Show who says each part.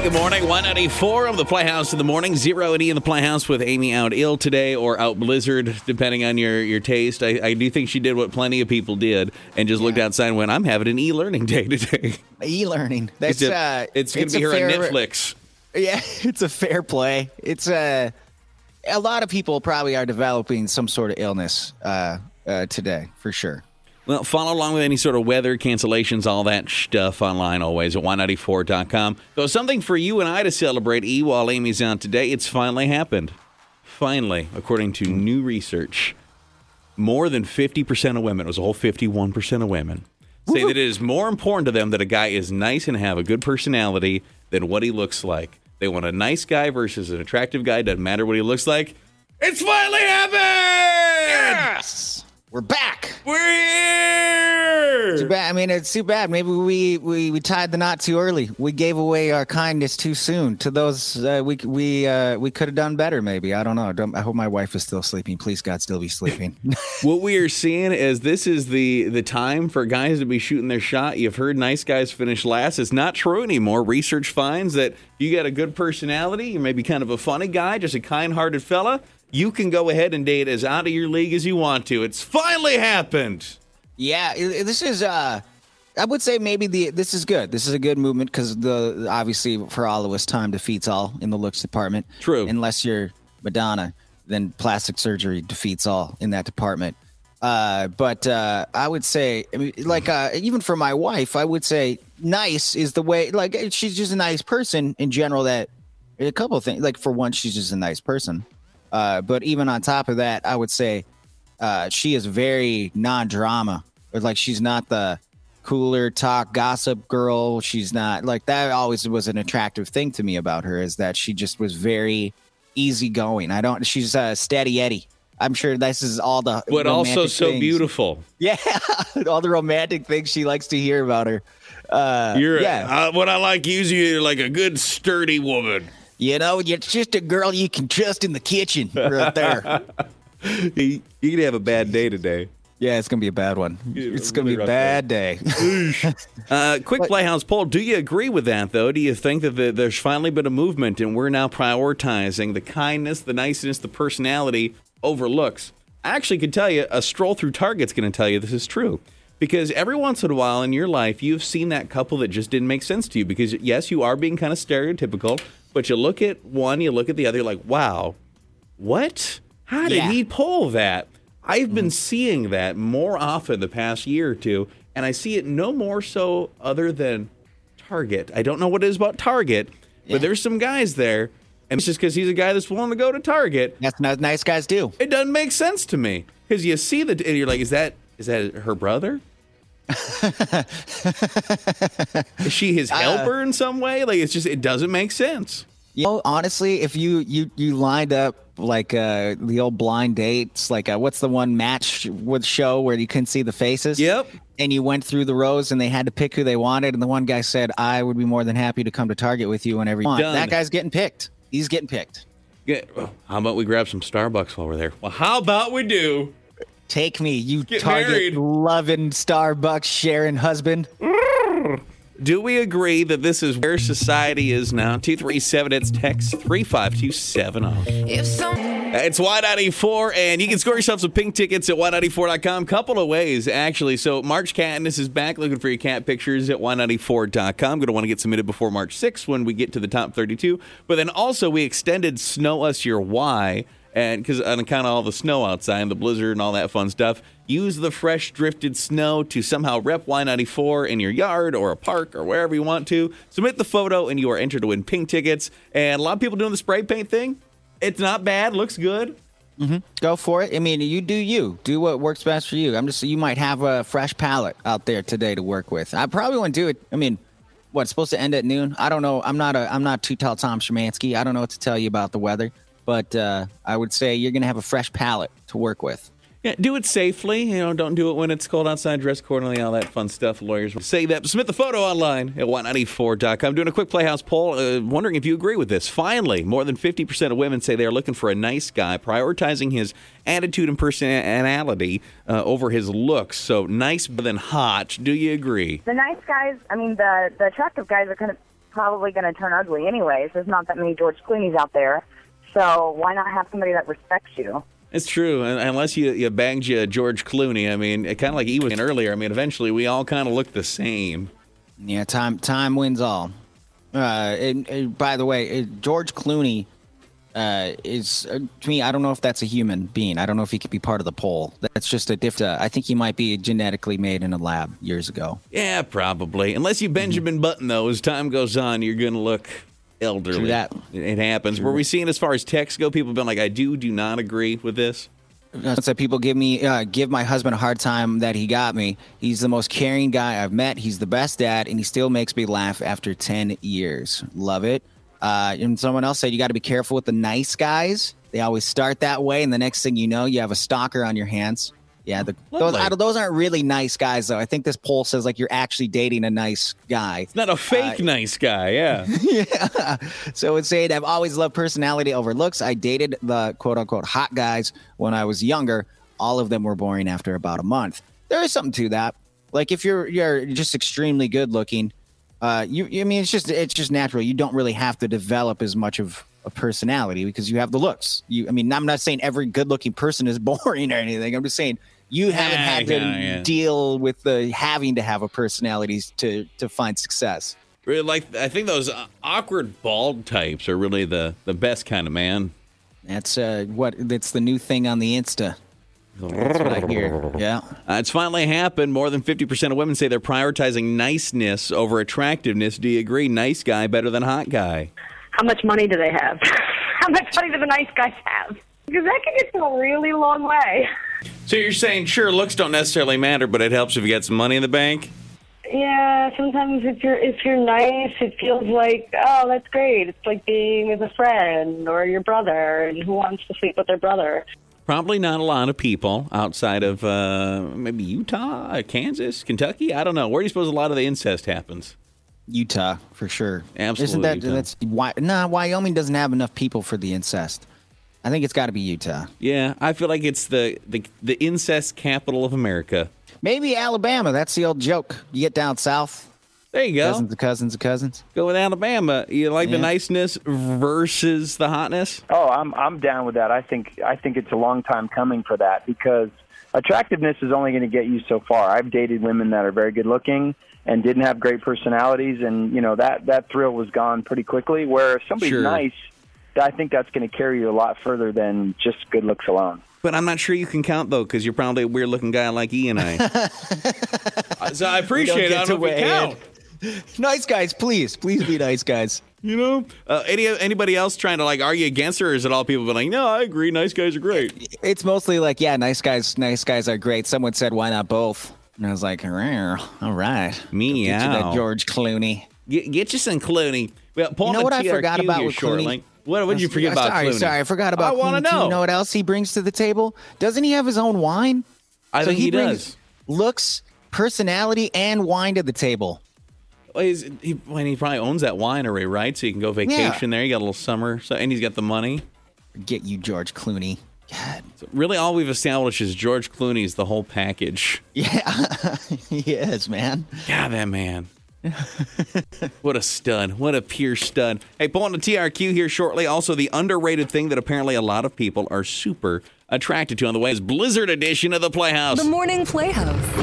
Speaker 1: Hey, good morning. Y94 of the Playhouse in the morning. Zero and E in the Playhouse with Amy out ill today or out blizzard, depending on your, your taste. I, I do think she did what plenty of people did and just looked outside and went, I'm having an e learning day today.
Speaker 2: E-learning. That's
Speaker 1: it's
Speaker 2: uh,
Speaker 1: it's going to be her on Netflix.
Speaker 2: Yeah, it's a fair play. It's a a lot of people probably are developing some sort of illness uh, uh, today for sure.
Speaker 1: Well, follow along with any sort of weather cancellations, all that stuff online always at Y94.com. So, something for you and I to celebrate E while Amy's out today. It's finally happened. Finally, according to new research, more than 50% of women, it was a whole 51% of women, say that it is more important to them that a guy is nice and have a good personality than what he looks like. They want a nice guy versus an attractive guy. Doesn't matter what he looks like. It's finally happened!
Speaker 2: Yes, we're back.
Speaker 1: We're here!
Speaker 2: Too bad. I mean, it's too bad. Maybe we, we, we tied the knot too early. We gave away our kindness too soon to those. Uh, we we uh, we could have done better. Maybe I don't know. Don't, I hope my wife is still sleeping. Please God, still be sleeping.
Speaker 1: What we are seeing is this is the the time for guys to be shooting their shot. You've heard nice guys finish last. It's not true anymore. Research finds that you got a good personality, you may be kind of a funny guy, just a kind-hearted fella. You can go ahead and date as out of your league as you want to. It's finally happened.
Speaker 2: Yeah, this is. uh I would say maybe the this is good. This is a good movement because the obviously for all of us, time defeats all in the looks department.
Speaker 1: True.
Speaker 2: Unless you're Madonna, then plastic surgery defeats all in that department. Uh, but uh, I would say, I mean, like uh, even for my wife, I would say nice is the way. Like she's just a nice person in general. That a couple of things. Like for one, she's just a nice person. Uh, but even on top of that, I would say uh, she is very non-drama. Like she's not the cooler talk gossip girl. She's not like that. Always was an attractive thing to me about her is that she just was very easygoing. I don't. She's a steady Eddie. I'm sure this is all the.
Speaker 1: But also so
Speaker 2: things.
Speaker 1: beautiful.
Speaker 2: Yeah, all the romantic things she likes to hear about her. Uh,
Speaker 1: You're
Speaker 2: yeah,
Speaker 1: uh, what I like you is you're like a good sturdy woman.
Speaker 2: You know, it's just a girl you can trust in the kitchen right there.
Speaker 1: You you could have a bad day today.
Speaker 2: yeah, it's gonna be a bad one. It's gonna
Speaker 1: really
Speaker 2: be a bad day.
Speaker 1: Uh, quick Playhouse poll. Do you agree with that, though? Do you think that the, there's finally been a movement and we're now prioritizing the kindness, the niceness, the personality over looks? I actually could tell you a stroll through Target's going to tell you this is true. Because every once in a while in your life, you've seen that couple that just didn't make sense to you. Because, yes, you are being kind of stereotypical, but you look at one, you look at the other, you're like, wow, what? How did
Speaker 2: Yeah.
Speaker 1: he pull that? I've been mm. seeing that more often the past year or two, and I see it no more so other than Target. I don't know what it is about Target, but there's some guys there, and it's just because he's a guy that's willing to go to Target.
Speaker 2: That's what nice guys do.
Speaker 1: It doesn't make sense to me because you see the and you're like, is that is that her brother? is she his helper in some way? Like it's just it doesn't make sense.
Speaker 2: You know, honestly, if you you you lined up like uh the old blind dates, like uh, what's the one match with show where you couldn't see the faces?
Speaker 1: Yep.
Speaker 2: And you went through the rows and they had to pick who they wanted, and the one guy said, "I would be more than happy to come to Target with you whenever you want."
Speaker 1: Done.
Speaker 2: That guy's getting picked. He's getting picked.
Speaker 1: Yeah. well, How about we grab some Starbucks while we're there? Well, how about we do?
Speaker 2: Take me, you
Speaker 1: Get
Speaker 2: Target
Speaker 1: married.
Speaker 2: loving Starbucks sharing husband.
Speaker 1: Do we agree that this is where society is now? 237, it's text 35270.
Speaker 3: If some
Speaker 1: It's Y94, and you can score yourself some pink tickets at Y94.com. Couple of ways, actually. So, March Catness is back looking for your cat pictures at Y94.com. Going to want to get submitted before March 6th when we get to the top 32. But then also, we extended Snow Us Your Why, and because on uh, account of all the snow outside and the blizzard and all that fun stuff, use the fresh drifted snow to somehow rep Y94 in your yard or a park or wherever you want to. Submit the photo, and you are entered to win pink tickets. And a lot of people doing the spray paint thing. It's not bad. Looks good. Mm-hmm.
Speaker 2: Go for it. I mean, you do you. Do what works best for you. I'm just you might have a fresh palette out there today to work with. I probably wouldn't do it. I mean, what's supposed to end at noon? I don't know. I'm not a I'm not too tall Tom Szymanski. I don't know what to tell you about the weather, but uh, I would say you're gonna have a fresh palette to work with.
Speaker 1: Yeah, do it safely. You know, don't do it when it's cold outside. Dress accordingly, all that fun stuff. Lawyers will say that. Submit the photo online at Y94.com. Doing a quick Playhouse poll. Uh, wondering if you agree with this. Finally, more than 50% of women say they are looking for a nice guy, prioritizing his attitude and personality uh, over his looks. So nice but then hot. Do you agree?
Speaker 4: the nice guys, I mean, the the attractive guys are kind of
Speaker 3: probably going to turn ugly anyways. There's not that many George Clooney's out there. So why not have somebody that respects you?
Speaker 1: It's true, unless you you bagged you George Clooney. I mean, kind of like he was in earlier. I mean, eventually we all kind of look the same.
Speaker 2: Yeah, time time wins all. Uh, and, and by the way, uh, George Clooney uh, is uh, to me. I don't know if that's a human being. I don't know if he could be part of the poll. That's just a diff. Uh, I think he might be genetically made in a lab years ago.
Speaker 1: Yeah, probably. Unless you Benjamin Button, though, as time goes on, you're going to look elderly.
Speaker 2: True that.
Speaker 1: It, happens. Were we seeing as far as texts go? People have been like, I do, do not agree with this.
Speaker 2: That's that people give me uh, give my husband a hard time that he got me. He's the most caring guy I've met. He's the best dad, and he still makes me laugh after ten years. Love it. Uh, and someone else said you got to be careful with the nice guys. They always start that way, and the next thing you know, you have a stalker on your hands. Yeah, the, those, those aren't really nice guys, though. I think this poll says like you're actually dating a nice guy.
Speaker 1: It's not a fake nice guy. Yeah.
Speaker 2: yeah. So it's saying I've always loved personality over looks. I dated the quote unquote hot guys when I was younger. All of them were boring after about a month. There is something to that. Like if you're you're just extremely good looking, uh, you I mean it's just it's just natural. You don't really have to develop as much of a personality because you have the looks. You I mean I'm not saying every good looking person is boring or anything. I'm just saying you haven't
Speaker 1: Yeah,
Speaker 2: had to
Speaker 1: yeah, yeah.
Speaker 2: deal with the having to have a personality to to find success.
Speaker 1: Really, like I think those uh, awkward bald types are really the the best kind of man.
Speaker 2: That's uh, what that's the new thing on the Insta. That's what I hear. Yeah.
Speaker 1: Uh, it's finally happened. More than 50% of women say they're prioritizing niceness over attractiveness. Do you agree? Nice guy better than hot guy.
Speaker 4: How much money do they have? How much money do the nice guys have? Because that can get you a really long way.
Speaker 1: So you're saying, sure, looks don't necessarily matter, but it helps if you get some money in the bank?
Speaker 4: Yeah, sometimes if you're if you're nice, it feels like oh that's great. It's like being with a friend or your brother, and who wants to sleep with their brother.
Speaker 1: Probably not a lot of people outside of uh, maybe Utah, uh, Kansas, Kentucky. I don't know. Where do you suppose a lot of the incest happens?
Speaker 2: Utah for sure.
Speaker 1: Absolutely
Speaker 2: Isn't that
Speaker 1: Utah.
Speaker 2: that's why? Nah, Wyoming doesn't have enough people for the incest. I think it's got to be Utah.
Speaker 1: Yeah, I feel like it's the, the the incest capital of America.
Speaker 2: Maybe Alabama. That's the old joke. You get down south,
Speaker 1: There you go.
Speaker 2: cousins of cousins of cousins.
Speaker 1: Go with Alabama. You like the niceness versus the hotness?
Speaker 5: Oh, I'm I'm down with that. I think I think it's a long time coming for that because attractiveness is only going to get you so far. I've dated women that are very good looking and didn't have great personalities, and you know that that thrill was gone pretty quickly. Where if somebody's
Speaker 1: Sure.
Speaker 5: nice, I think that's going to carry you a lot further than just good looks alone.
Speaker 1: But I'm not sure you can count though, because you're probably a weird looking guy like E and I. so I appreciate it. I don't know if count.
Speaker 2: Nice guys, please, please be nice guys.
Speaker 1: You know, uh, any anybody else trying to like argue against her, or is it all people being like, no, I agree, nice guys are great.
Speaker 2: It's mostly like, yeah, nice guys, nice guys are great. Someone said, why not both? And I was like, "Rrr, all right. Get you
Speaker 1: Meow.
Speaker 2: George Clooney.
Speaker 1: Get, get you some Clooney. Well, pull
Speaker 2: You know what I forgot about
Speaker 1: here
Speaker 2: with
Speaker 1: shortly.
Speaker 2: Clooney?
Speaker 1: What would you forget about
Speaker 2: sorry,
Speaker 1: Clooney?
Speaker 2: Sorry, I forgot about
Speaker 1: I want
Speaker 2: Clooney,
Speaker 1: to know.
Speaker 2: You know what else he brings to the table? Doesn't he have his own wine?
Speaker 1: I think he,
Speaker 2: brings
Speaker 1: does.
Speaker 2: looks, personality, and wine to the table.
Speaker 1: Well, he's, he, when he probably owns that winery, right? So you can go vacation there. You got a little summer, so and he's got the money.
Speaker 2: Get you, George Clooney. God.
Speaker 1: So really, all we've established is George Clooney's the whole package.
Speaker 2: Yeah, he is, man.
Speaker 1: Yeah, that man. what a stud. What a pure stud. Hey, pulling the TRQ here shortly. Also, the underrated thing that apparently a lot of people are super attracted to on the way is Blizzard edition of the Playhouse.
Speaker 6: The Morning Playhouse.